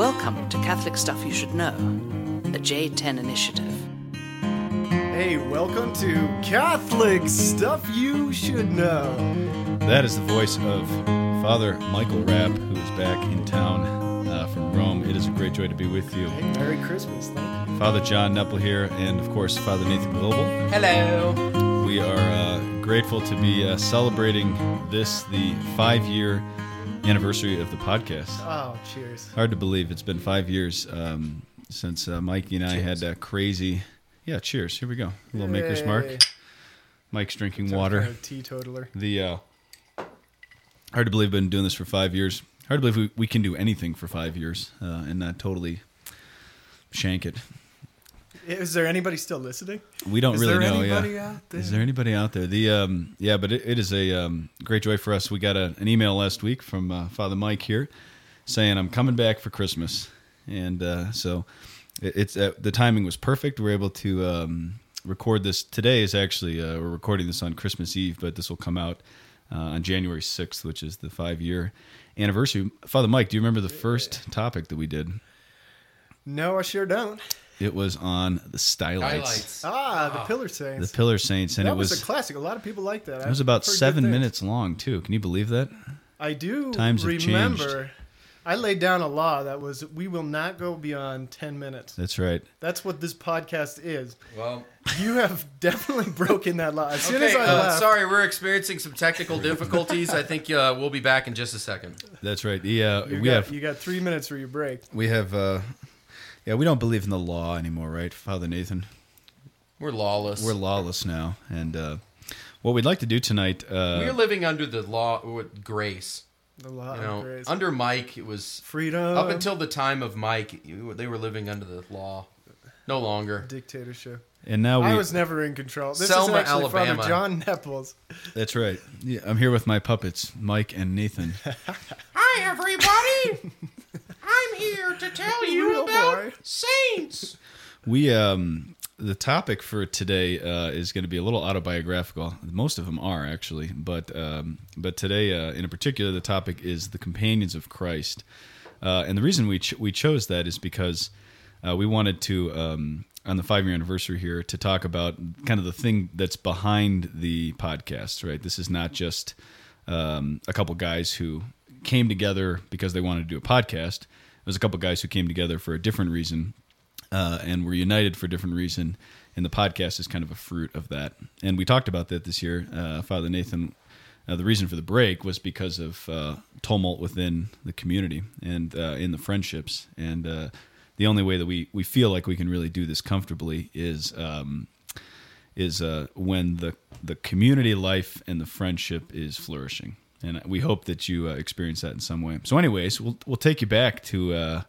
Welcome to Catholic Stuff You Should Know, the J10 Initiative. Hey, welcome to Catholic Stuff You Should Know. That is the voice of Father Michael Rapp, who is back in town uh, from Rome. It is a great joy to be with you. Hey, Merry Christmas. Thank you. Father John Nepil here, and of course, Father Nathan Goebel. Hello. We are uh, grateful to be uh, celebrating this, the five year anniversary of the podcast. Oh, cheers. Hard to believe it's been five years um, since uh, Mikey and I had a crazy. Yeah, cheers. Here we go. A little maker's mark. Mike's drinking water. kind of teetotaler. The uh, hard to believe we've been doing this for five years. Hard to believe we, we can do anything for five years uh, and not totally shank it. Is there anybody still listening? We don't Is really there know. anybody yeah. out there? Is there anybody out there? The um, yeah, but it, it is a um, great joy for us. We got a, an email last week from uh, Father Mike here saying I'm coming back for Christmas, and uh, so it, it's uh, the timing was perfect. We're able to um, record this today. Is actually uh, we're recording this on Christmas Eve, but this will come out uh, on January 6th, which is the five year anniversary. Father Mike, do you remember the first topic that we did? No, I sure don't. It was on the stylites, Highlights. Ah, the Pillar Saints. the Pillar Saints, and that it was, was a classic. A lot of people like that. It was about seven minutes long too. Can you believe that? I do Times have remember. I laid down a law that was we will not go beyond 10 minutes. That's right. That's what this podcast is. Well, You have definitely broken that law. As soon okay. as I uh, left, sorry, we're experiencing some technical difficulties. I think uh, we'll be back in just a second. That's right. Yeah, you we got, have you got three minutes for your break. we have. uh Yeah, we don't believe in the law anymore, right, Father Nathan? We're lawless. We're lawless now, and uh what we'd like to do tonight. uh We're living under the law with grace. The law You of know, grace. under Mike, it was freedom, up until the time of Mike. They were living under the law. No longer. dictatorship. And now we. I was never in control. This Selma, is actually Alabama. Father John Nepil's. That's right. Yeah, I'm here with my puppets, Mike and Nathan. Hi, everybody. I'm here to tell you about saints. We um the topic for today uh, is going to be a little autobiographical. Most of them are actually, but um, but today uh, in particular, the topic is the companions of Christ, uh, and the reason we ch- we chose that is because uh, we wanted to um, on the five year anniversary here to talk about kind of the thing that's behind the podcast. Right, this is not just um, a couple guys who came together because they wanted to do a podcast. It was a couple guys who came together for a different reason uh, and we're united for a different reason. And the podcast is kind of a fruit of that. And we talked about that this year. Uh, Father Nathan, uh, the reason for the break was because of uh, tumult within the community and uh, in the friendships. And uh, the only way that we, we feel like we can really do this comfortably is um, is when the the community life and the friendship is flourishing. And we hope that you uh, experience that in some way. So, anyways, we'll we'll take you back to uh,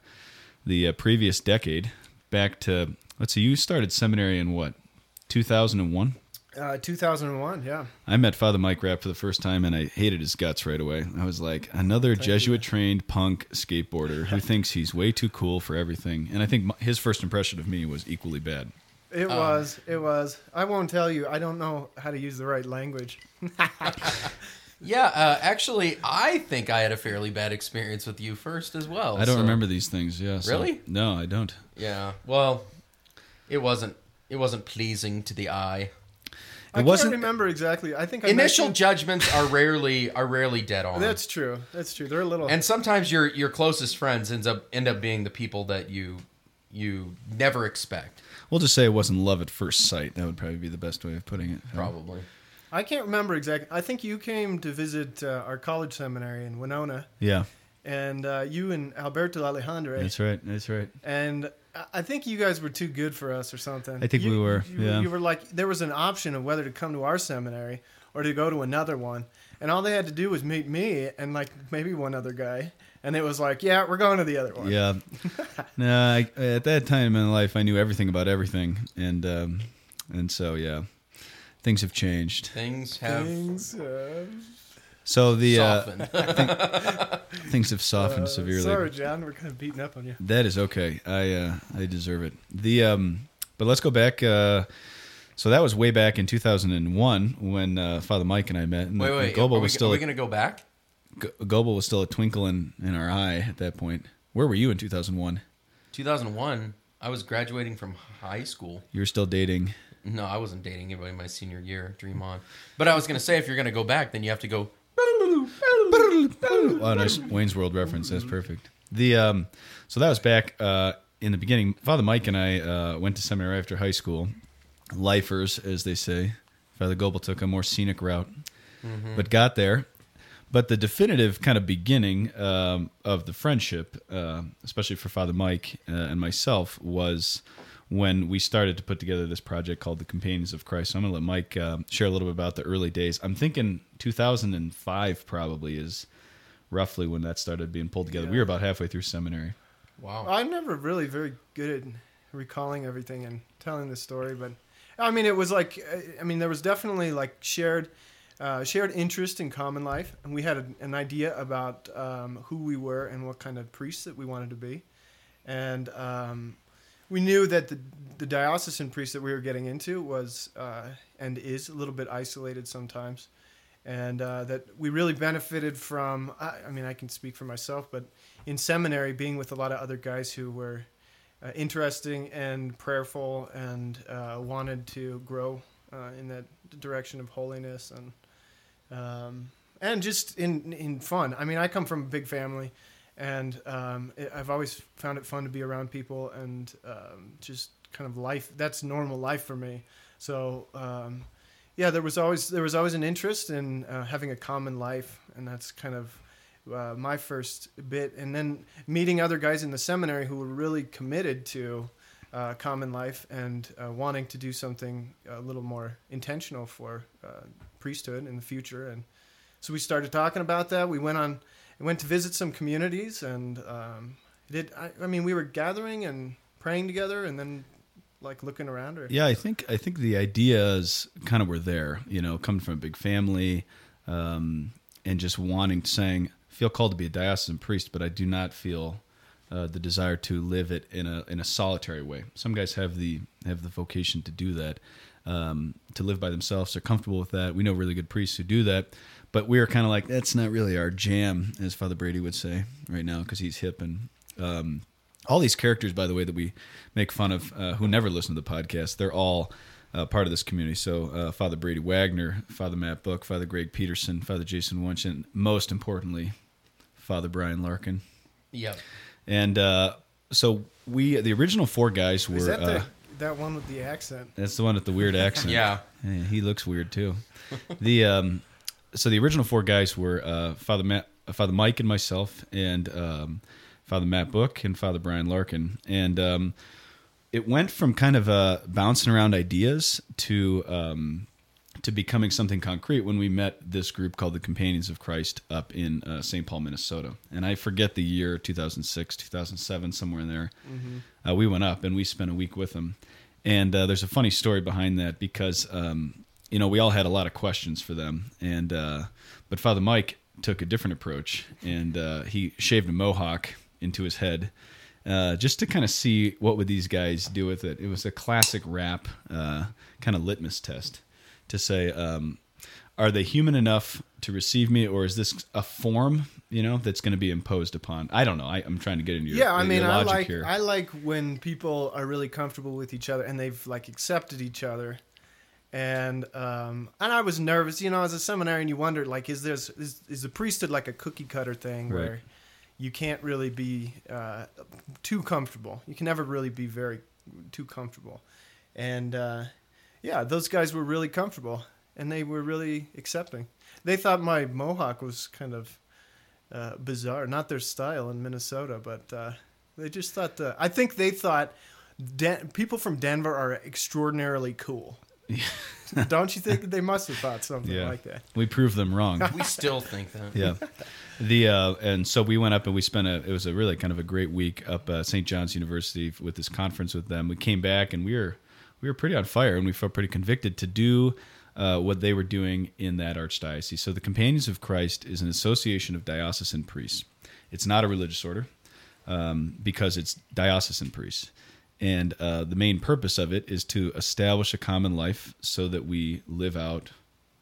the uh, previous decade, back to let's see, you started seminary in what, two thousand and one. Uh, 2001, yeah. I met Father Mike Rapp for the first time, and I hated his guts right away. I was like, another Jesuit-trained punk skateboarder who thinks he's way too cool for everything. And I think my- his first impression of me was equally bad. It Um, was. It was. I won't tell you. I don't know how to use the right language. Yeah, uh, actually, I think I had a fairly bad experience with you first as well. I don't so- remember these things. Yeah. so- Really? No, I don't. Yeah. Well, it wasn't. It wasn't pleasing to the eye. I wasn't- can't remember exactly. I think I Initial mentioned- judgments are rarely are rarely dead on. That's true. That's true. They're a little. and sometimes your your closest friends ends up end up being the people that you you never expect. We'll just say it wasn't love at first sight. That would probably be the best way of putting it. Probably. I can't remember exactly. I think you came to visit uh, our college seminary in Winona, Yeah, and uh, you and Alberto Alejandro. that's right. That's right. And I- think you guys were too good for us or something. I think You- we were, You, yeah. you were like, there was an option of whether to come to our seminary or to go to another one. And all they had to do was meet me and like maybe one other guy. And it was like, yeah, we're going to the other one. Yeah. no, I, at that time in my life, I knew everything about everything, and um, and so yeah, things have changed. Things have Things, uh, So the uh, softened. things have softened uh, severely. Sorry, John, we're kind of beating up on you. That is okay. I uh, I deserve it. The um, but let's go back. Uh, so that was way back in 2001 when uh, Father Mike and I met. And wait, the- wait. Goebel are we, was still are we a, going to go back? G- Goebel was still a twinkle in, in our eye at that point. Where were you in 2001? 2001, I was graduating from high school. You were still dating. No, I wasn't dating anybody my senior year. Dream on. But I was gonna say, if you're gonna go back, then you have to go. Oh, nice Wayne's World reference. That's perfect. The um, so that was back uh, in the beginning. Father Mike and I uh, went to seminary after high school. Lifers, as they say. Father Goebel took a more scenic route, but got there. But the definitive kind of beginning um, of the friendship, uh, especially for Father Mike uh, and myself, was when we started to put together this project called the Companions of Christ. So I'm going to let Mike uh, share a little bit about the early days. I'm thinking 2005 probably is roughly when that started being pulled together. We were about halfway through seminary. Wow. I'm never really very good at recalling everything and telling the story, but I mean, it was like, I mean, there was definitely like shared, uh, shared interest in common life, and we had a, an idea about um, who we were and what kind of priests that we wanted to be, and um, we knew that the, the diocesan priest that we were getting into was uh, and is a little bit isolated sometimes, and uh, that we really benefited from. I, I mean, I can speak for myself, but in seminary, being with a lot of other guys who were uh, interesting and prayerful and uh, wanted to grow uh, in that direction of holiness and um, and just in in fun. I mean, I come from a big family, and um, it, I've always found it fun to be around people and um, just kind of life. That's normal life for me. So um, yeah, there was always there was always an interest in uh, having a common life, and that's kind of uh, my first bit. And then meeting other guys in the seminary who were really committed to uh, common life and uh, wanting to do something a little more intentional for uh, priesthood in the future. And so we started talking about that. We went on, went to visit some communities, and um, did. I, I mean, we were gathering and praying together, and then like looking around. Or Yeah, I think I think the ideas kind of were there. You know, coming from a big family, um, and just wanting, saying, feel called to be a diocesan priest, but I do not feel uh, the desire to live it in a in a solitary way. Some guys have the have the vocation to do that, um, to live by themselves. They're comfortable with that. We know really good priests who do that, but we are kind of like that's not really our jam, as Father Brady would say right now, because he's hip and. Um, all these characters, by the way, that we make fun of, uh, who never listen to the podcast, they're all uh, part of this community. So, uh, Father Brady Wagner, Father Matt Book, Father Greg Peterson, Father Jason Wunsch, and most importantly, Father Brian Larkin. Yep. And uh, so we, the original four guys were. is that the, uh, that one with the accent? that's the one with the weird accent. Yeah. Hey, he looks weird too. the um, so the original four guys were uh, Father Matt, uh, Father Mike, and myself, and um, Father Matt Book and Father Brian Larkin, and um, it went from kind of uh, bouncing around ideas to um, to becoming something concrete when we met this group called the Companions of Christ up in uh, St. Paul, Minnesota. And I forget the year, 2006, 2007, somewhere in there. Uh, we went up and we spent a week with them. And uh, there's a funny story behind that because, um, you know, we all had a lot of questions for them. And, uh, but Father Mike took a different approach and uh, he shaved a mohawk into his head. Uh, just to kind of see what would these guys do with it. It was a classic Rapp uh, kind of litmus test to say, um, are they human enough to receive me, or is this a form, you know, that's going to be imposed upon? I don't know. I, I'm trying to get into your, yeah, I mean, I like here. I like when people are really comfortable with each other and they've like accepted each other. And um, and I was nervous, you know, as a seminarian, you wondered like, is this is, is the priesthood like a cookie cutter thing Right. where you can't really be uh, too comfortable? You can never really be very too comfortable. And uh, yeah, those guys were really comfortable and they were really accepting. They thought my mohawk was kind of uh, bizarre, not their style in Minnesota, but uh, they just thought the. I think they thought Den- people from Denver are extraordinarily cool. Don't you think they must have thought something yeah, like that? we proved them wrong. We still think that. yeah, the uh, and so we went up and we spent a. It was a really kind of a great week up uh, St. John's University with this conference with them. We came back and we were we were pretty on fire and we felt pretty convicted to do uh, what they were doing in that archdiocese. So the Companions of Christ is an association of diocesan priests. It's not a religious order um, because it's diocesan priests. And uh, the main purpose of it is to establish a common life so that we live out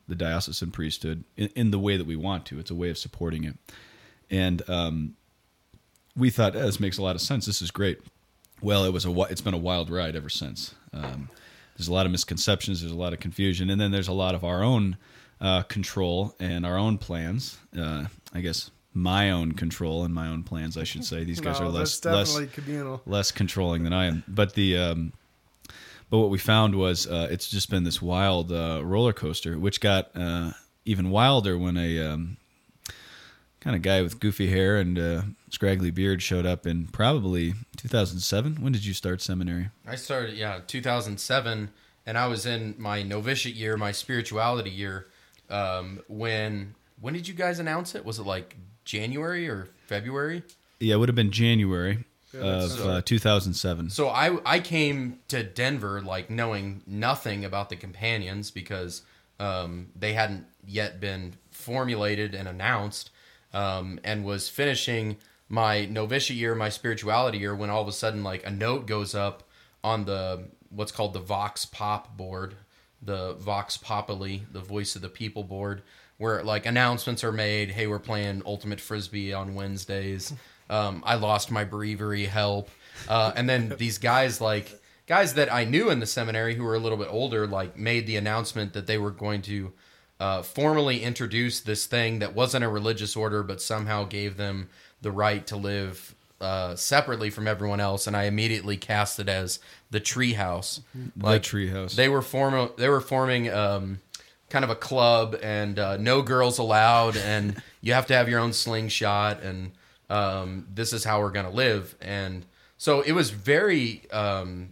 the diocesan priesthood in, in the way that we want to. It's a way of supporting it. And um, we thought eh, this makes a lot of sense. This is great. Well, it was a it's been a wild ride ever since. Um, there's a lot of misconceptions. There's a lot of confusion, and then there's a lot of our own uh, control and our own plans. Uh, I guess my own control and my own plans. I should say these guys No, are less less definitely communal. less controlling than I am. But the um, but what we found was uh, it's just been this wild uh, roller coaster, which got uh, even wilder when a um, kind of guy with goofy hair and uh, scraggly beard showed up in probably 2007. When did you start seminary? I started, yeah, 2007, and I was in my novitiate year, my spirituality year. Um, when when did you guys announce it? Was it like January or February? Yeah, it would have been January of so- uh, 2007. So I I came to Denver like knowing nothing about the companions because um, they hadn't yet been formulated and announced, um, and was finishing my novitiate year, my spirituality year, when all of a sudden like a note goes up on the what's called the Vox Pop board, the Vox Populi, the Voice of the People board, where like announcements are made. Hey, we're playing Ultimate Frisbee on Wednesdays. Um, I lost my breviary. Help! Uh, and then these guys like guys that I knew in the seminary who were a little bit older, like made the announcement that they were going to uh, formally introduce this thing that wasn't a religious order, but somehow gave them the right to live uh, separately from everyone else. And I immediately cast it as the Treehouse. the treehouse. They were form they were forming um, kind of a club and uh, no girls allowed and you have to have your own slingshot and um, this is how we're gonna live and so it was very um,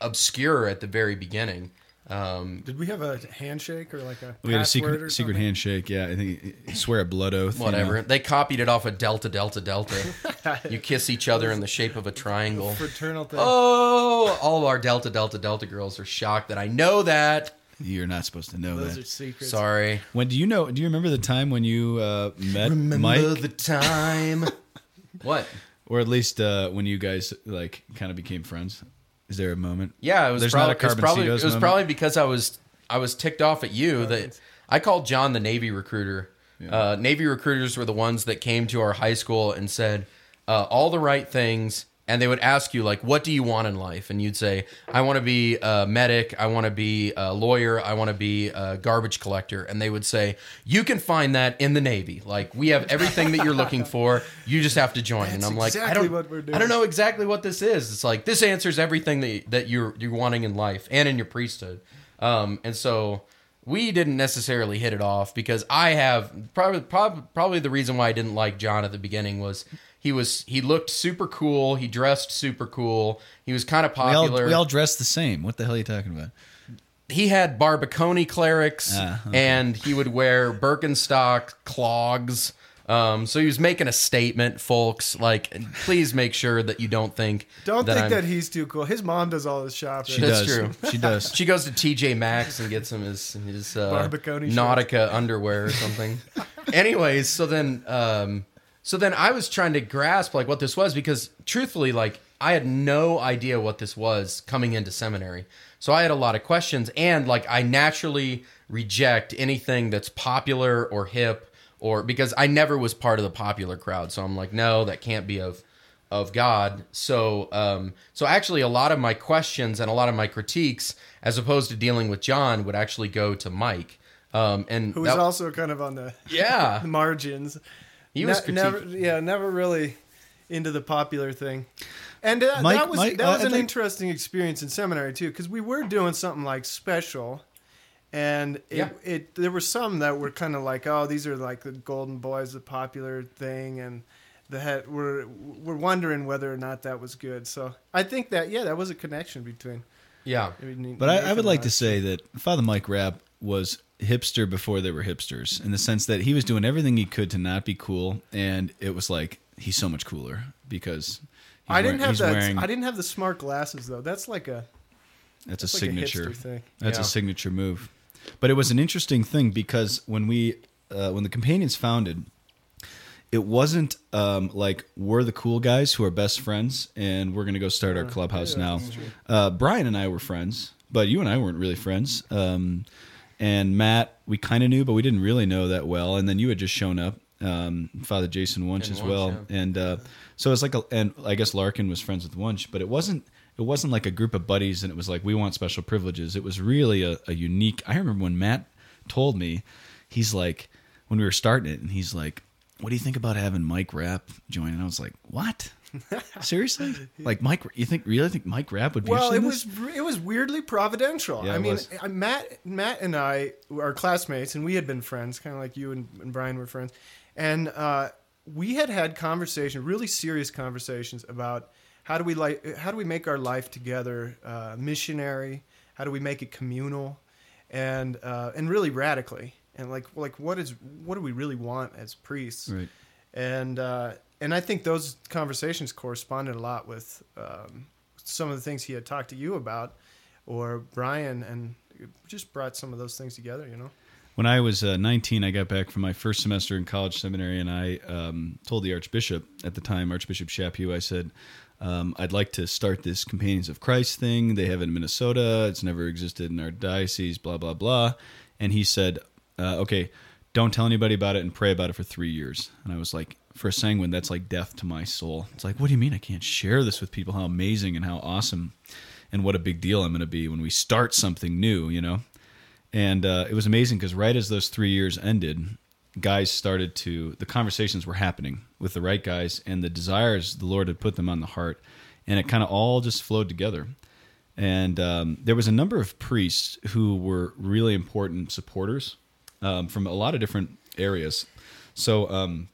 obscure at the very beginning. Um, Did we have a handshake or like a we had a secret secret handshake. Yeah, I think swear a blood oath. you whatever know. they copied it off of Delta Delta Delta. you kiss each other in the shape of a triangle. Fraternal thing. Oh, all of our Delta Delta Delta girls are shocked that I know that. You're not supposed to know Those that. are secrets. Sorry. When do you know? Do you remember the time when you uh, met Mike, Remember the time. what? or at least uh, when you guys like kind of became friends? Is there a moment? Yeah, it was There's probably not a it was Carbon probably, it was moment? probably because I was I was ticked off at you that I called John the Navy recruiter. Uh, Navy recruiters were the ones that came to our high school and said uh, all the right things, and they would ask you like, "What do you want in life?" And you'd say, "I want to be a medic. I want to be a lawyer. I want to be a garbage collector." And they would say, "You can find that in the Navy. Like we have everything that you're looking for. You just have to join." and I'm like, "I don't, what we're doing. I don't know exactly what this is. It's like this answers everything that that you're you're wanting in life and in your priesthood. Um, and so we didn't necessarily hit it off because I have probably probably probably the reason why I didn't like John at the beginning was he was he looked super cool, he dressed super cool, he was kind of We all, popular. we all dressed the same. What the hell are you talking about? he had Barbiconi clerics Ah, okay. and he would wear Birkenstock clogs. Um, so he was making a statement, folks. Like, please make sure that you don't think Don't that think I'm- that he's too cool. His mom does all his shopping. She That's does. true. She does. She goes to TJ Maxx and gets him his his uh, Barbiconi Nautica underwear or something. Anyways, so then um, so then I was trying to grasp like what this was because truthfully, like I had no idea what this was coming into seminary. So I had a lot of questions and like I naturally reject anything that's popular or hip or because I never was part of the popular crowd. So I'm like, no, that can't be of of God. So, um, so actually, a lot of my questions and a lot of my critiques, as opposed to dealing with John, would actually go to Mike. Um, and Who was that- also kind of on the yeah, margins. He was Ne- never, yeah, never really into the popular thing. And uh, Mike- that was Mike, that uh, was I an think- interesting experience in seminary too, because we were doing something like special, and it, Yeah. it there were some that were kind of like, oh, these are like the Golden Boys, the popular thing, and the head we're we're wondering whether or not that was good. So I think that yeah, that was a connection between. yeah. But I, I would like to say that Father Mike Rapp was hipster before there were hipsters, in the sense that he was doing everything he could to not be cool, and it was like he's so much cooler because he's I didn't wearing- have that. wearing I didn't have the smart glasses though. That's like a that's a like signature a thing. That's Yeah. a signature move. But it was an interesting thing because when we uh, when the companions founded, it wasn't um, like we're the cool guys who are best friends and we're gonna go start our clubhouse yeah, now. Uh, Brian and I were friends, but you and I weren't really friends. Um, and Matt, we kind of knew, but we didn't really know that well. And then you had just shown up, um, Father Jason Wunsch as Wunsch, well, yeah. and uh, so it's like a, and I guess Larkin was friends with Wunsch, but it wasn't it wasn't like a group of buddies and it was like we want special privileges. It was really a, a unique. I remember when Matt told me, he's like when we were starting it, and he's like, "What do you think about having Mike Rapp join?" And I was like, "What?" Seriously? Like Mike? You think really think Mike Rapp would be? Well, it was it was weirdly providential. Yeah, I mean, was. I- Matt Matt and I are classmates, and we had been friends, kind of like you and, and Brian were friends, and uh, we had had conversations, really serious conversations about how do we like how do we make our life together uh, missionary? How do we make it communal, and uh, and really radically, and like like what is what do we really want as priests? Right. and uh, and I think those conversations corresponded a lot with um, some of the things he had talked to you about, or Brian, and just brought some of those things together. You know, When I was uh, 19, I got back from my first semester in college seminary, and I um, told the Archbishop at the time, Archbishop Chaput, I said, um, I'd like to start this Companions of Christ thing. They have it in Minnesota. It's never existed in our diocese, blah, blah, blah. And he said, uh, okay, don't tell anybody about it and pray about it for three years. And I was like, for a sanguine, that's like death to my soul. It's like, what do you mean I can't share this with people? How amazing and how awesome and what a big deal I'm going to be when we start something new, you know? And uh, it was amazing because right as those three years ended, guys started to, the conversations were happening with the right guys and the desires the Lord had put them on the heart. And it kind of all just flowed together. And um, there was a number of priests who were really important supporters um, from a lot of different areas. So, um,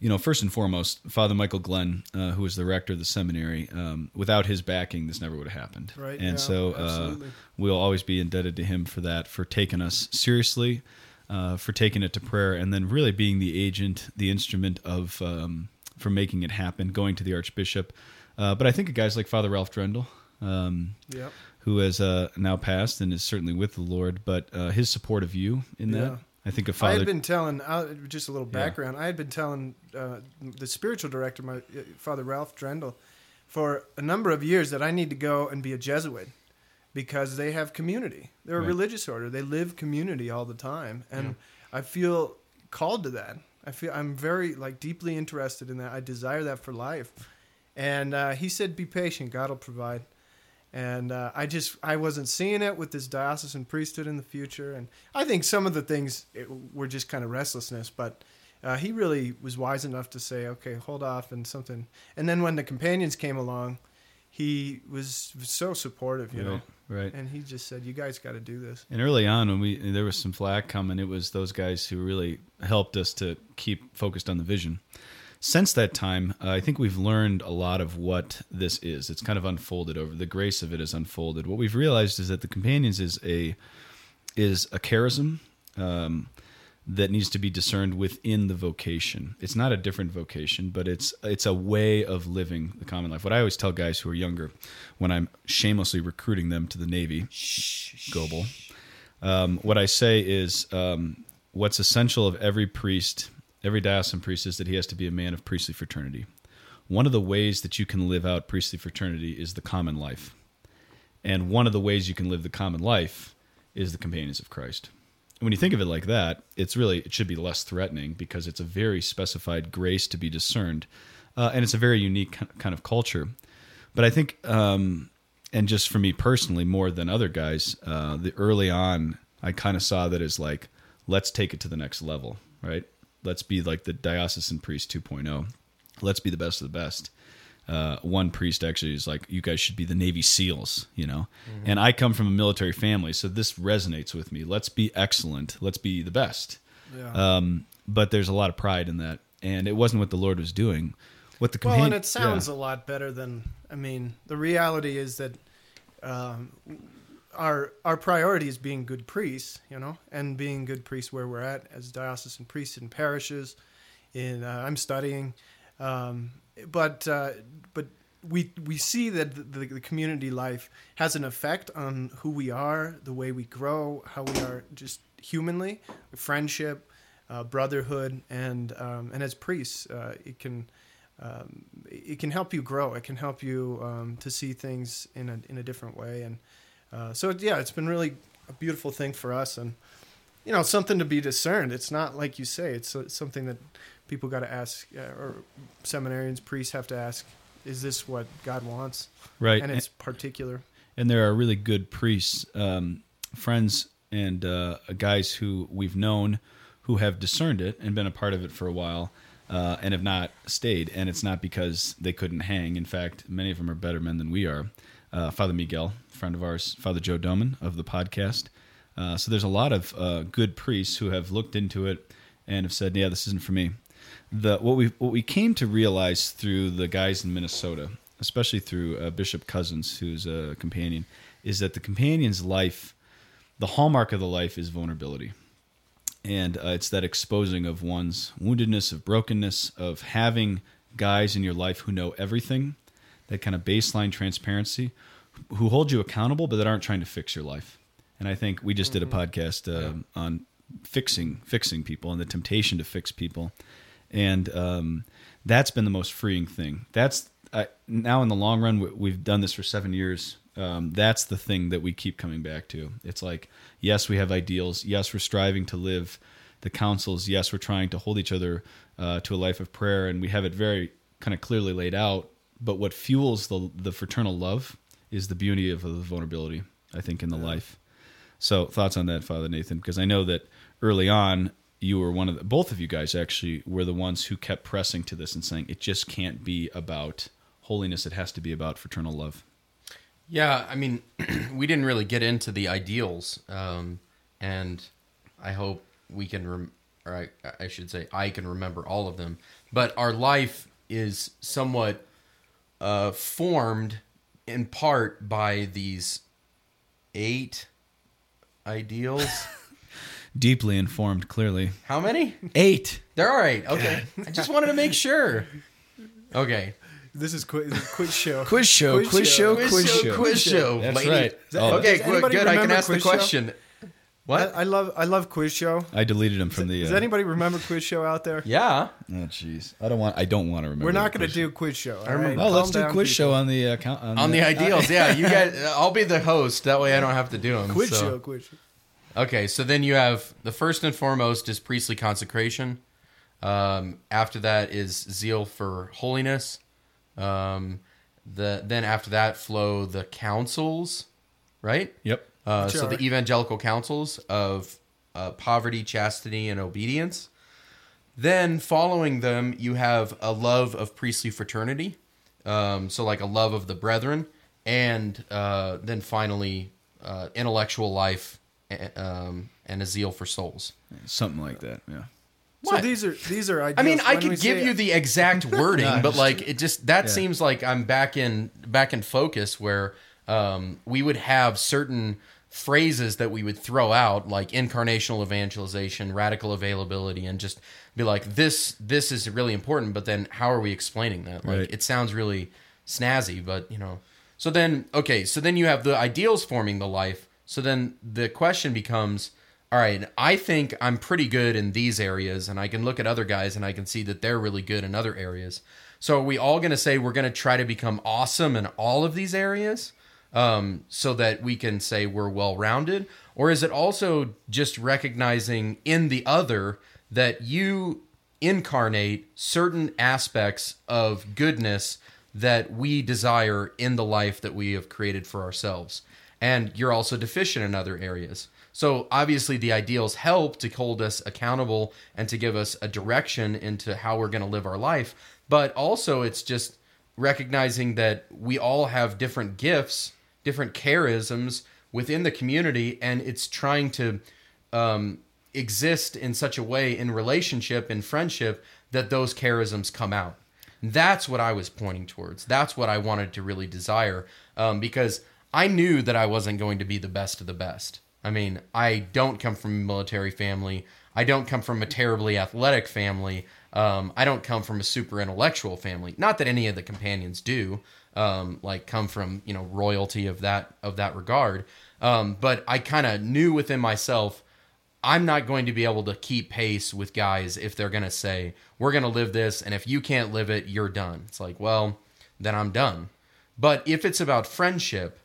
you know, first and foremost, Father Michael Glenn, uh, who was the rector of the seminary, um, without his backing, this never would have happened. Right, And yeah, so uh, we'll always be indebted to him for that, for taking us seriously, uh, for taking it to prayer, and then really being the agent, the instrument of um, for making it happen, going to the Archbishop. Uh, but I think of guys like Father Ralph Drendel. Um, yeah, who has uh, now passed and is certainly with the Lord, but uh, his support of you in that. Yeah. I think I Father. had been telling uh, just a little Yeah. background. I had been telling uh, the spiritual director, my uh, Father Ralph Drendel, for a number of years that I need to go and be a Jesuit because they have community. They're a Right. religious order. They live community all the time, and I feel called to that. I feel I'm very like deeply interested in that. I desire that for life. And uh, he said, "Be patient. God will provide." And uh, I just I wasn't seeing it with this diocesan priesthood in the future, and I think some of the things it, were just kind of restlessness. But uh, he really was wise enough to say, "Okay, hold off," and something. And then when the companions came along, he was so supportive, you know, right, right. and he just said, "You guys got to do this." And early on, when we there was some flack coming, it was those guys who really helped us to keep focused on the vision. Since that time, uh, I think we've learned a lot of what this is. It's kind of unfolded over the grace of it has unfolded. What we've realized is that the companions is a is a charism um, that needs to be discerned within the vocation. It's not a different vocation, but it's it's a way of living the common life. What I always tell guys who are younger, when I'm shamelessly recruiting them to the Navy, Goebel, um, what I say is um, what's essential of every priest, every diocesan priest, is that he has to be a man of priestly fraternity. One of the ways that you can live out priestly fraternity is the common life. And one of the ways you can live the common life is the companions of Christ. And when you think of it like that, it's really it should be less threatening because it's a very specified grace to be discerned, uh, and it's a very unique kind of culture. But I think, um, and just for me personally, more than other guys, uh, the early on, I kind of saw that as like, let's take it to the next level, right? Let's be like the diocesan priest 2.0. Let's be the best of the best uh, one priest actually is like, "You guys should be the Navy SEALs," you know. And I come from a military family, so this resonates with me. Let's be excellent. Let's be the best. Yeah. Um, but there's a lot of pride in that, and it wasn't what the Lord was doing. What the Well, and it sounds yeah. a lot better than. I mean, the reality is that um, our our priority is being good priests, you know, and being good priests where we're at as diocesan priests in parishes. In uh, I'm studying, um, but uh, but we we see that the, the community life has an effect on who we are, the way we grow, how we are just humanly, friendship, uh, brotherhood, and um, and as priests, uh, it can um, it can help you grow. It can help you um, to see things in a in a different way, and uh, so yeah, it's been really a beautiful thing for us, and you know something to be discerned. It's not like you say. It's uh, something that people got to ask, uh, or seminarians, priests have to ask: Is this what God wants? Right. And it's particular. and there are really good priests, um, friends, and uh, guys who we've known who have discerned it and been a part of it for a while uh, and have not stayed. And it's not because they couldn't hang. In fact, many of them are better men than we are. Uh, Father Miguel, friend of ours, Father Joe Doman of the podcast. Uh, so there's a lot of uh, good priests who have looked into it and have said, "Yeah, this isn't for me." The what we what we came to realize through the guys in Minnesota, especially through uh, Bishop Cozzens, who's a companion, is that the companion's life, the hallmark of the life, is vulnerability and uh, it's that exposing of one's woundedness, of brokenness, of having guys in your life who know everything, that kind of baseline transparency, who hold you accountable, but that aren't trying to fix your life. And I think we just did a podcast uh, on fixing fixing people and the temptation to fix people, and um, that's been the most freeing thing. That's I, now in the long run, we- we've done this for seven years. Um, that's the thing that we keep coming back to. It's like, yes, we have ideals. Yes, we're striving to live the counsels. Yes, we're trying to hold each other uh, to a life of prayer, and we have it very kind of clearly laid out. But what fuels the the fraternal love is the beauty of the vulnerability. I think in the life. So thoughts on that, Father Nathan? Because I know that early on you were one of the, both of you guys actually were the ones who kept pressing to this and saying it just can't be about holiness; it has to be about fraternal love. Yeah, I mean, we didn't really get into the ideals, um, and I hope we can, rem- or I, I should say, I can remember all of them. But our life is somewhat uh, formed in part by these eight ideals. Deeply informed, clearly. How many? Eight. There are eight. Okay, I just wanted to make sure. Okay, This is quiz, quiz show. Quiz show, Quiz quiz show, show, quiz, quiz show, show. quiz show. That's lady. right. that- Oh, Okay, good. good. I can ask the quiz show? Question. I, What? I love I love quiz show. I deleted him from the. Does uh, anybody remember quiz show out there? yeah. Oh, jeez. I don't want. I don't want to remember. We're not going to do quiz show. all remember- right? Oh, let's do down, quiz show on the account on the ideals. Yeah, you guys. I'll be the host. That way, I don't have to do them. Quiz so. show, quiz show. Okay, so then you have the first and foremost is priestly consecration. Um, after that is zeal for holiness. Um, the then after that flow the councils, right? Yep. Uh, Which so the evangelical councils of uh, poverty, chastity, and obedience. Then following them, you have a love of priestly fraternity. Um, so like a love of the brethren, and uh, then finally uh, intellectual life a- um, and a zeal for souls. Something like that. Yeah. So these are these are ideals. I mean, I When could give say- you the exact wording, No, but like it just that Yeah. seems like I'm back in back in focus where um, we would have certain phrases that we would throw out like incarnational evangelization, radical availability, and just be like this this is really important. But then how are we explaining that? Like Right. it sounds really snazzy, but you know. So then okay, so then you have the ideals forming the life. So then the question becomes all right, I think I'm pretty good in these areas, and I can look at other guys and I can see that they're really good in other areas. So are we all going to say we're going to try to become awesome in all of these areas um, so that we can say we're well rounded? Or is it also just recognizing in the other that you incarnate certain aspects of goodness that we desire in the life that we have created for ourselves? And you're also deficient in other areas. So obviously, the ideals help to hold us accountable and to give us a direction into how we're going to live our life. But also, it's just recognizing that we all have different gifts, different charisms within the community, and it's trying to um, exist in such a way in relationship and friendship that those charisms come out. That's what I was pointing towards. That's what I wanted to really desire um, because I knew that I wasn't going to be the best of the best. I mean, I don't come from a military family. I don't come from a terribly athletic family. Um, I don't come from a super intellectual family. Not that any of the companions do, um, like come from you know royalty of that of that regard. Um, but I kind of knew within myself I'm not going to be able to keep pace with guys if they're going to say, we're going to live this, and if you can't live it, you're done. It's like, well, then I'm done. But if it's about friendship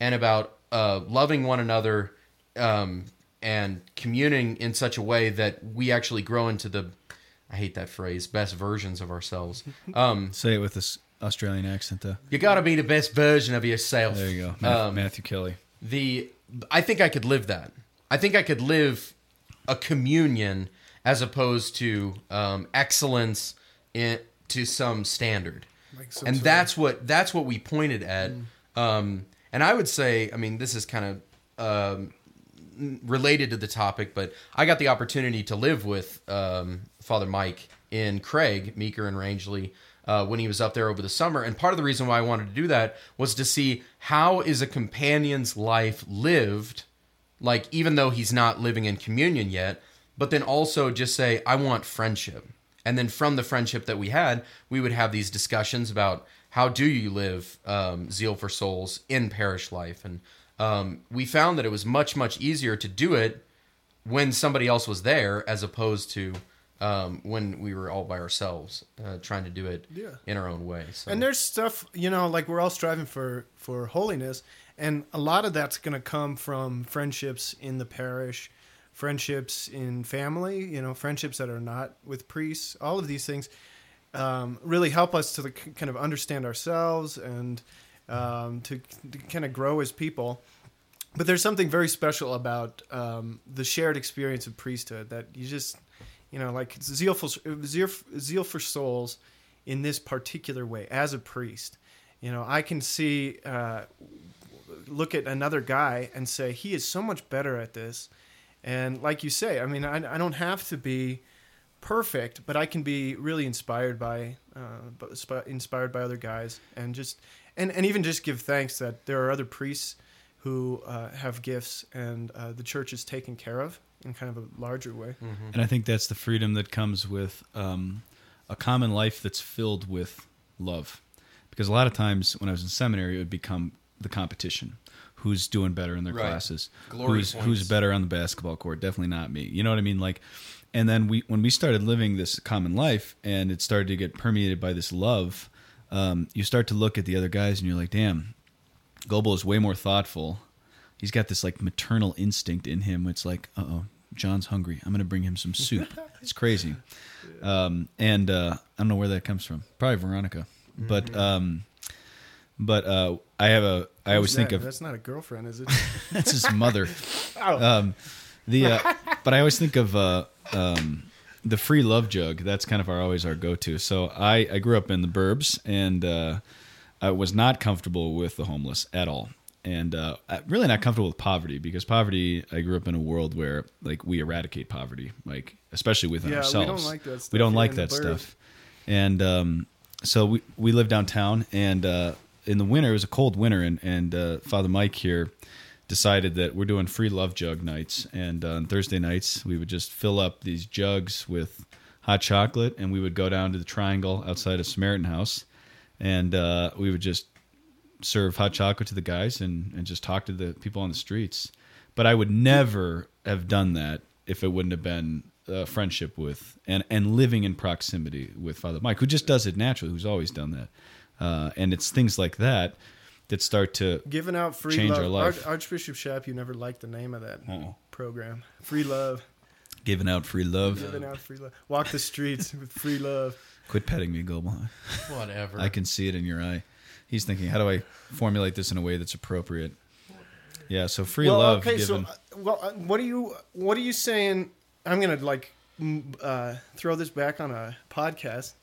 and about uh, loving one another um, and communing in such a way that we actually grow into the I hate that phrase best versions of ourselves. Um, Say it with this Australian accent, though. you got to be the best version of yourself. There you go, Ma- Um, Matthew Kelly. the I think I could live that. I think I could live a communion as opposed to um, excellence in to some standard. Like some and sort that's what that's what we pointed at. Um, and I would say, I mean, this is kind of um, related to the topic, but I got the opportunity to live with um, Father Mike in Craig, Meeker and Rangely, uh, when he was up there over the summer. And part of the reason why I wanted to do that was to see how is a companion's life lived, like even though he's not living in communion yet, but then also just say, I want friendship. And then from the friendship that we had, we would have these discussions about how do you live um, zeal for souls in parish life, and um, we found that it was much much easier to do it when somebody else was there as opposed to um, when we were all by ourselves uh, trying to do it Yeah. in our own way. So. And there's stuff, you know, like we're all striving for for holiness, and a lot of that's going to come from friendships in the parish, friendships in family, you know, friendships that are not with priests. All of these things um, really help us to like, kind of understand ourselves and um, to, to kind of grow as people. But there's something very special about um, the shared experience of priesthood that you just, you know, like zeal for zeal, zeal for souls in this particular way as a priest. You know, I can see, uh, look at another guy and say he is so much better at this. And like you say, I mean, I, I don't have to be perfect, but I can be really inspired by, uh, inspired by other guys, and just, and, and even just give thanks that there are other priests who uh, have gifts, and uh, the church is taken care of in kind of a larger way. And I think that's the freedom that comes with um, a common life that's filled with love. Because a lot of times when I was in seminary, it would become the competition. Who's doing better in their Right. classes? Glory who's points. who's better on the basketball court? Definitely not me. You know what I mean? Like, and then we when we started living this common life, and it started to get permeated by this love. Um, you start to look at the other guys, and you're like, damn, Goebel is way more thoughtful. He's got this like maternal instinct in him. It's like, uh oh, John's hungry. I'm going to bring him some soup. it's crazy. Um, and uh, I don't know where that comes from. Probably Veronica. But um, but uh, I have a. I always Who's think of that's not a girlfriend, is it? that's his mother. Um, the uh, but I always think of uh, um, the free love jug. That's kind of our always our go to. So I I grew up in the burbs and uh, I was not comfortable with the homeless at all. And uh, really not comfortable with poverty because poverty. I grew up in a world where like we eradicate poverty, like especially within Yeah, we ourselves. don't like that We don't like that stuff. And um, so we we live downtown, and uh, in the winter it was a cold winter, and and uh, Father Mike here decided that we're doing free love jug nights, and uh, on Thursday nights we would just fill up these jugs with hot chocolate, and we would go down to the Triangle outside of Samaritan House, and uh, we would just serve hot chocolate to the guys and, and just talk to the people on the streets. But I would never have done that if it wouldn't have been a friendship with and, and living in proximity with Father Mike, who just does it naturally, who's always done that. Uh, and it's things like that that start to Giving out free Change love. our life. Arch- Archbishop Chaput, you never liked the name of that Uh-uh. program. Free love. giving out free love. Giving out free love. Walk the streets with free love. Quit petting me, Goebel. Whatever. I can see it in your eye. He's thinking, how do I formulate this in a way that's appropriate? Yeah, so free well, love okay, given. so uh, well, uh, what are you what are you saying? I'm gonna like uh, throw this back on a podcast,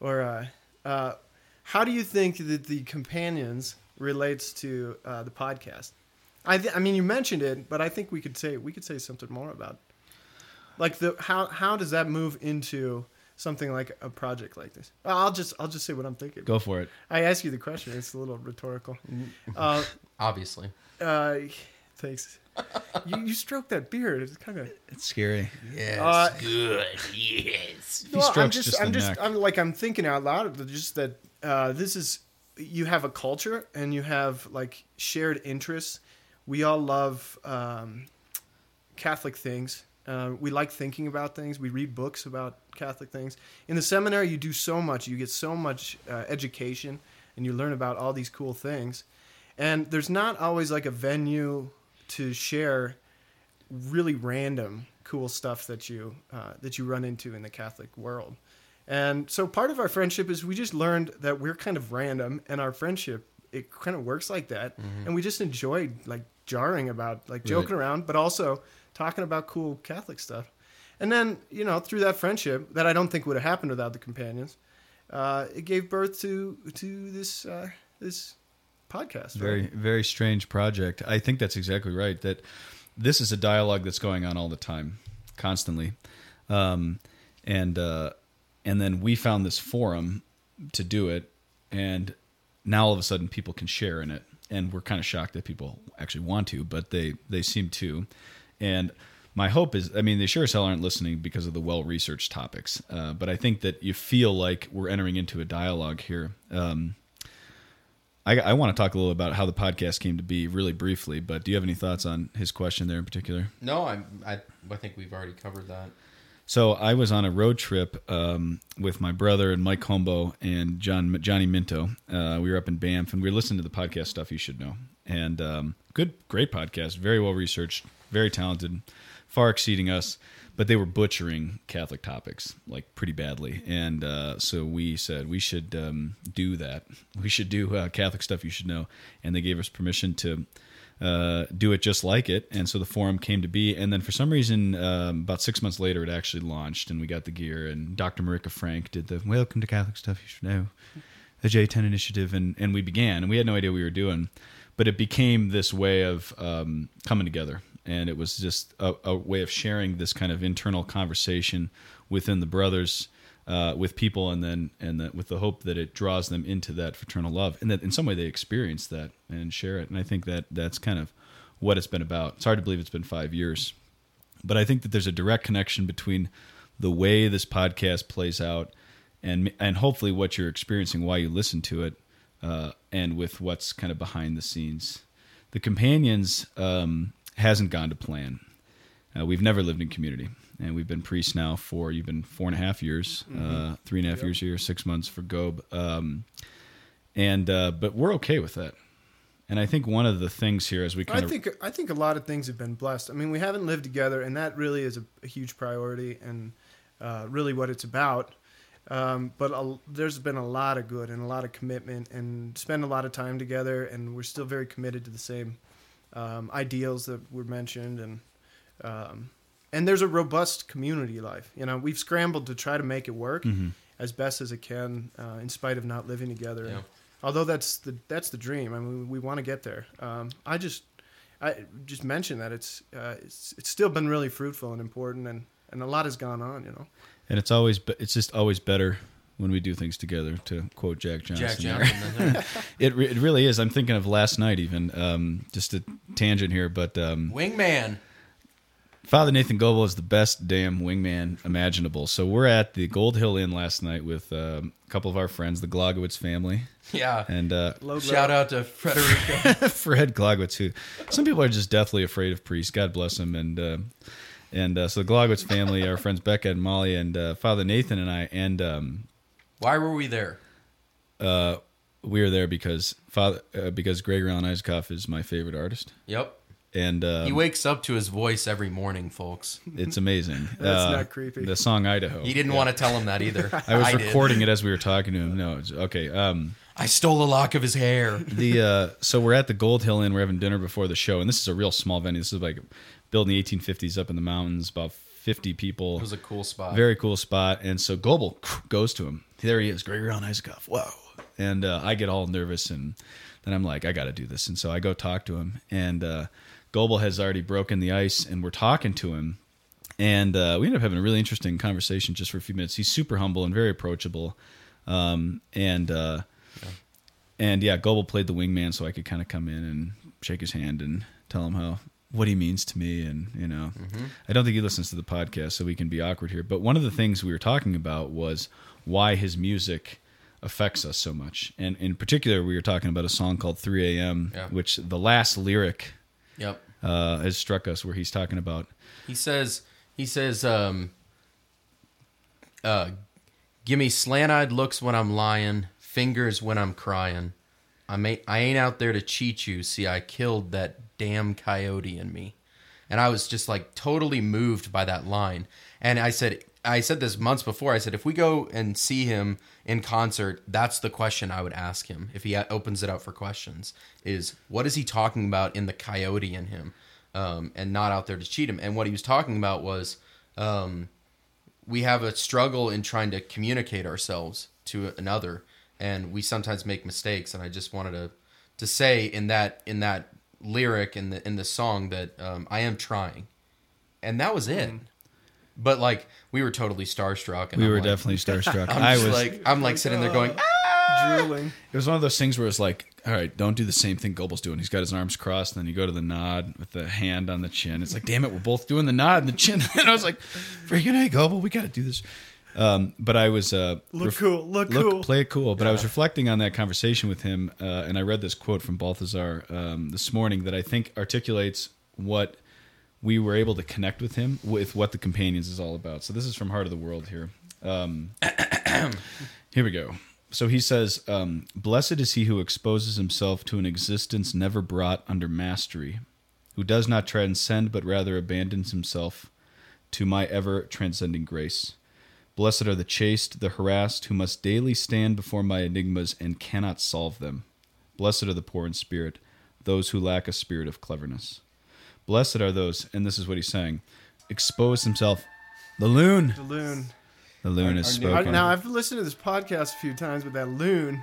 or uh, uh, how do you think that the companions relates to uh, the podcast? I th- I mean, you mentioned it, but I think we could say we could say something more about, it. like the how how does that move into something like a project like this? I'll just I'll just say what I'm thinking. Go for it. I ask you the question; it's a little rhetorical. Uh, Obviously. uh, thanks. you you stroke that beard. It's kind of. It's scary. Yes. Uh, good. Yes. He strokes I'm just, just I'm the just, neck. I'm like, I'm thinking out loud. Just that uh, this is, you have a culture and you have like shared interests. We all love um, Catholic things. Uh, we like thinking about things. We read books about Catholic things. In the seminary, you do so much. You get so much uh, education, and you learn about all these cool things. And there's not always like a venue to share really random cool stuff that you uh, that you run into in the Catholic world. And so part of our friendship is we just learned that we're kind of random, and our friendship it kind of works like that, and we just enjoyed like jarring about like joking around, but also talking about cool Catholic stuff. And then you know through that friendship that I don't think would have happened without the companions, uh, it gave birth to to this uh, this podcast. very very strange project i think that's exactly right that this is a dialogue that's going on all the time constantly um, and uh, and then we found this forum to do it and now all of a sudden people can share in it and we're kind of shocked that people actually want to but they they seem to and my hope is i mean they sure as hell aren't listening because of the well researched topics uh, but i think that you feel like we're entering into a dialogue here um, I, I want to talk a little about how the podcast came to be, really briefly. But do you have any thoughts on his question there in particular? No, I, I I think we've already covered that. So I was on a road trip um, with my brother and Mike Combo and John Johnny Minto. Uh, we were up in Banff and we were listening to the podcast stuff you should know. And um, good, great podcast, very well researched, very talented, far exceeding us. But they were butchering Catholic topics like pretty badly, and uh, so we said we should um, do that. We should do uh, Catholic stuff you should know, and they gave us permission to uh, do it just like it. And so the forum came to be. And then for some reason, um, about six months later, it actually launched and we got the gear. And Dr. Marika Frank did the Welcome to Catholic Stuff You Should Know, the J10 initiative. And, and we began. And we had no idea what we were doing. But it became this way of um, coming together. And it was just a, a way of sharing this kind of internal conversation within the brothers. Uh, with people, and then and that with the hope that it draws them into that fraternal love, and that in some way they experience that and share it. And I think that that's kind of what it's been about. It's hard to believe it's been five years, but I think that there's a direct connection between the way this podcast plays out, and and hopefully what you're experiencing while you listen to it, uh, and with what's kind of behind the scenes. The companions um, hasn't gone to plan. Uh, we've never lived in community, and we've been priests now for you've been four and a half years, uh, three and a half years here, six months for Gob, um, and uh, but we're okay with that. And I think one of the things here, as we kind I of think I think a lot of things have been blessed. I mean, we haven't lived together, and that really is a, a huge priority, and uh, really what it's about. Um, but a, there's been a lot of good and a lot of commitment, and spend a lot of time together, and we're still very committed to the same um, ideals that were mentioned, and um, and there's a robust community life. You know, we've scrambled to try to make it work as best as it can, uh, in spite of not living together. Yeah. Although that's the that's the dream. I mean, we, we want to get there. Um, I just I just mentioned that it's uh, it's it's still been really fruitful and important, and and a lot has gone on. You know. and it's always it's just always better when we do things together. To quote Jack Johnson, Jack. Johnson. it re- it really is. I'm thinking of last night, even um, just a tangent here, but um, Wingman. Father Nathan Goebel is the best damn wingman imaginable. So we're at the Gold Hill Inn last night with um, a couple of our friends, the Glogowitz family, Yeah. and uh, Shout out to Frederica. Fred Glogowitz, who some people are just deathly afraid of priests. God bless him. And uh, and uh, so the Glogowitz family, our friends Becca and Molly, and uh, Father Nathan and I, and um, Why were we there? uh, we were there because Father uh, because Gregory Alan Isakov is my favorite artist, Yep. and uh, He wakes up to his voice every morning, folks. it's amazing. That's Uh, not creepy. The song Idaho. He didn't want to tell him that either. I was did. recording it as we were talking to him. No, it's, okay. Um, I stole a lock of his hair. the uh, so we're at the Gold Hill Inn. We're having dinner before the show, and this is a real small venue. This is like built in the 1850s up in the mountains, about 50 people. It was a cool spot. Very cool spot. And so Goebel goes to him. There he is, Gregory Alan Isakov. Whoa. And uh, I get all nervous, and then I'm like, I got to do this. And so I go talk to him, and uh, Goebel has already broken the ice, and we're talking to him. And uh, we end up having a really interesting conversation just for a few minutes. He's super humble and very approachable. Um, and uh, and yeah, Goebel played the wingman, so I could kind of come in and shake his hand and tell him how what he means to me. And you know, I don't think he listens to the podcast, so we can be awkward here. But one of the things we were talking about was why his music affects us so much, and in particular, we were talking about a song called "3 A.M.," Yeah. which the last lyric Yep. uh, has struck us, where he's talking about He says he says um uh give me slant-eyed looks when I'm lying, fingers when I'm crying. I may I ain't out there to cheat you. See, I killed that damn coyote in me. and I was just like totally moved by that line. And I said, I said this months before. I said, if we go and see him in concert, that's the question I would ask him if he opens it up for questions: is what is he talking about in the coyote in him, um, and not out there to cheat him? And what he was talking about was. Um, we have a struggle in trying to communicate ourselves to another and we sometimes make mistakes and i just wanted to to say in that in that lyric in the in the song that um, i am trying and that was it but like we were totally starstruck and we I'm were like- definitely starstruck. I'm I was. like i'm like sitting there going "Ah!" drooling. it was one of those things where it's like, all right, don't do the same thing Goebel's doing. He's got his arms crossed, and then you go to the nod with the hand on the chin. It's like, damn it, we're both doing the nod and the chin. And I was like, freaking hey, Goebel, we got to do this. Um, but I was uh, Look cool, look cool. play it cool. But I was reflecting on that conversation with him, uh, and I read this quote from Balthasar um, this morning that I think articulates what we were able to connect with him with what the companions is all about. So this is from Heart of the World here. Um, here we go. So he says, um, "Blessed is he who exposes himself to an existence never brought under mastery, who does not transcend but rather abandons himself to my ever transcending grace." Blessed are the chaste, the harassed, who must daily stand before my enigmas and cannot solve them. Blessed are the poor in spirit, those who lack a spirit of cleverness. Blessed are those, and this is what he's saying, expose himself. The loon. The loon. The loon is our new- I, spoken. now I've listened to this podcast a few times with that loon,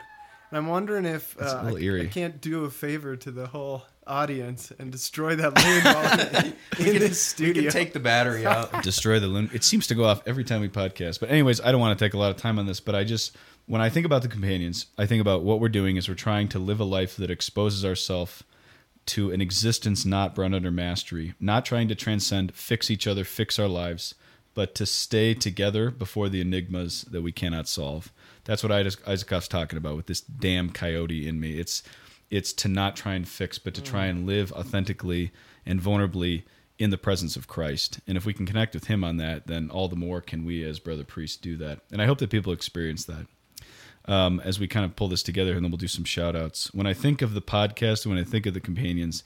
and I'm wondering if uh, I. I can't do a favor to the whole audience and destroy that loon while in, in this you studio. can take the battery out destroy the loon. It seems to go off every time we podcast. But anyways, I don't want to take a lot of time on this, but I just when I think about the companions, I think about what we're doing is we're trying to live a life that exposes ourselves to an existence not brought under mastery, not trying to transcend, fix each other, fix our lives, but to stay together before the enigmas that we cannot solve. That's what Isaac- Isakov's talking about with this damn coyote in me. It's it's to not try and fix, but to try and live authentically and vulnerably in the presence of Christ. And if we can connect with Him on that, then all the more can we, as brother priests, do that. And I hope that people experience that um, as we kind of pull this together, and then we'll do some shout outs. When I think of the podcast, when I think of the companions,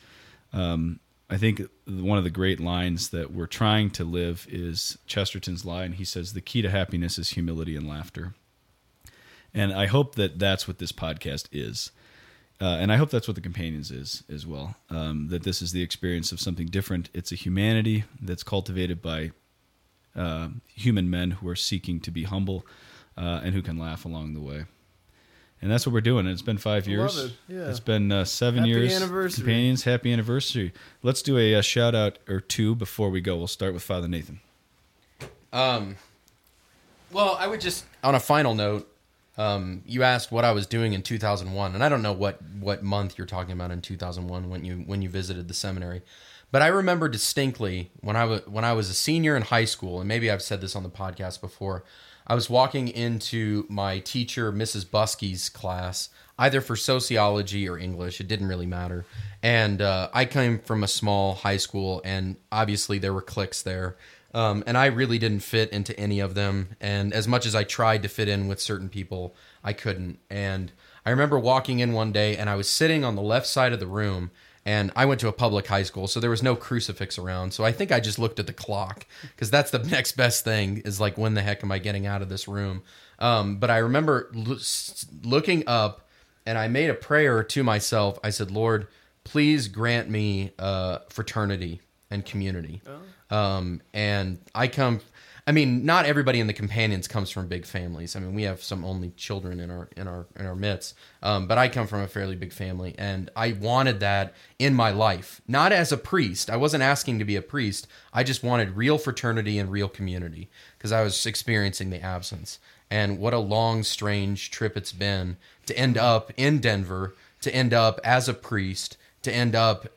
um, I think one of the great lines that we're trying to live is Chesterton's line. He says, The key to happiness is humility and laughter. And I hope that that's what this podcast is. Uh, and I hope that's what the companions is as well. Um, that this is the experience of something different. It's a humanity that's cultivated by uh, human men who are seeking to be humble uh, and who can laugh along the way. And that's what we're doing. And it's been five Love years. it. Yeah. It's been uh, seven Happy years. anniversary. Companions, happy anniversary. Let's do a, uh shout out or two before we go. We'll start with Father Nathan. Um, well, I would just on a final note. Um, you asked what I was doing in 2001, and I don't know what what month you're talking about in 2001 when you when you visited the seminary, but I remember distinctly when I was when I was a senior in high school, and maybe I've said this on the podcast before. I was walking into my teacher, Mrs. Buskey's class, either for sociology or English. It didn't really matter. And uh, I came from a small high school, and obviously there were cliques there. Um, and I really didn't fit into any of them. And as much as I tried to fit in with certain people, I couldn't. And I remember walking in one day, and I was sitting on the left side of the room, and I went to a public high school, so there was no crucifix around. So I think I just looked at the clock because that's the next best thing is like, when the heck am I getting out of this room? Um, but I remember lo- looking up and I made a prayer to myself. I said, Lord, please grant me uh, fraternity and community. Um, and I come. I mean, not everybody in the companions comes from big families. I mean, we have some only children in our in our in our midst. Um, but I come from a fairly big family, and I wanted that in my life. Not as a priest. I wasn't asking to be a priest. I just wanted real fraternity and real community because I was experiencing the absence. And what a long, strange trip it's been to end up in Denver, to end up as a priest, to end up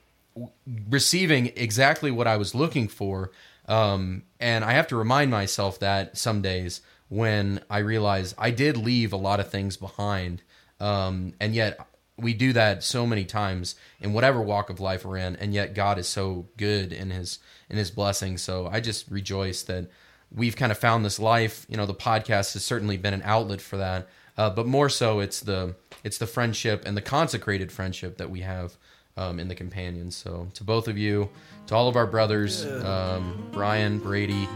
receiving exactly what I was looking for. Um, and I have to remind myself that some days when I realize I did leave a lot of things behind. Um, and yet we do that so many times in whatever walk of life we're in. And yet God is so good in his, in his blessing. So I just rejoice that we've kind of found this life, you know, the podcast has certainly been an outlet for that. Uh, but more so it's the, it's the friendship and the consecrated friendship that we have um, in the companions. So to both of you, to all of our brothers, um, Brian, Brady,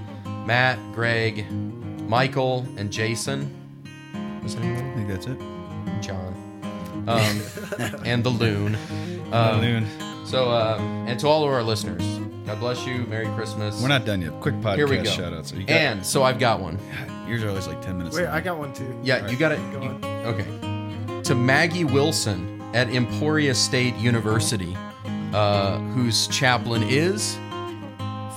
Matt, Greg, Michael, and Jason. Was that anybody? I think that's it. John. Um, and the loon. Um, Noon. So, uh, and to all of our listeners, God bless you. Merry Christmas. We're not done yet. Quick podcast Here we go. shout outs. You got, and so I've got one. yours are always like 10 minutes. Wait, long. I got one too. Yeah, you got it. Go on. okay. To Maggie Wilson at Emporia State University, uh, whose chaplain is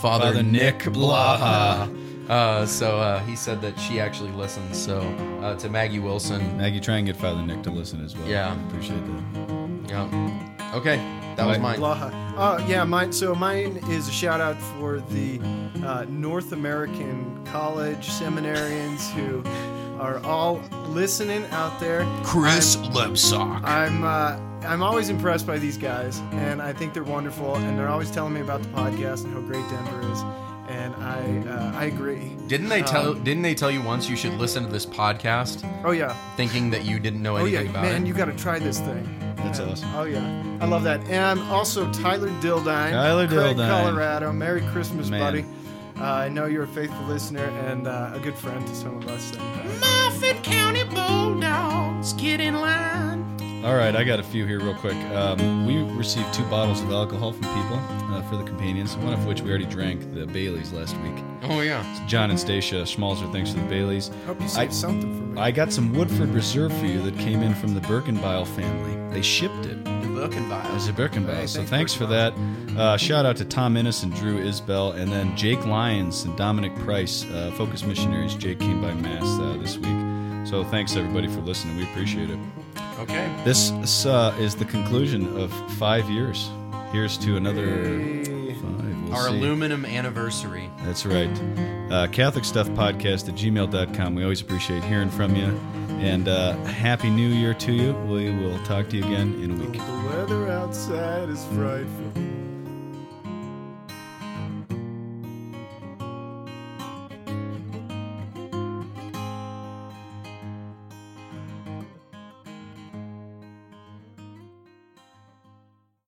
Father, Father Nick Nick Blaha. Uh, so uh, he said that she actually listens. So uh, to Maggie Wilson, Maggie, try and get Father Nick to listen as well. Yeah. I appreciate that. yeah. Okay, that was Right. mine. Blaha. Uh, yeah, mine. So mine is a shout out for the uh, North American college seminarians who are all listening out there. Chris Lebsock. I'm uh, I'm always impressed by these guys, and I think they're wonderful. And they're always telling me about the podcast and how great Denver is, and I uh, I agree. Didn't they tell? Um, didn't they tell you once you should listen to this podcast, Oh yeah, thinking that you didn't know oh anything yeah, about man, it? Man, you got to try this thing. That's Yeah. awesome. Oh yeah, I love that. And also Tyler Dildine, Tyler Craig, Dildine. Colorado. Merry Christmas, Man. buddy. Uh, I know you're a faithful listener and uh, a good friend to some of us. And, uh, Moffat County Bulldogs, get in line. All right, I got a few here real quick. Um, we received two bottles of alcohol from people uh, for the companions, one of which we already drank, the Baileys, last week. oh yeah. John and Stacia Schmalzer, thanks for the Baileys. hope you I- saved something for me. I got some Woodford Reserve for you that came in from the Birkenbile family. They shipped it. Birkenbile. Hey, so thanks, thanks for that. Uh, shout out to Tom Innes and Drew Isbell, and then Jake Lyons and Dominic Price, uh, Focus Missionaries. Jake came by Mass uh, this week. So thanks everybody for listening. We appreciate it. Okay. This uh, is the conclusion of five years. Here's to another Hey. five. We'll Our see. aluminum anniversary. That's right. Uh, Catholic Stuff Podcast at gmail.com. We always appreciate hearing from you. And uh, Happy New Year to you. We will talk to you again in a week. The weather outside is frightful.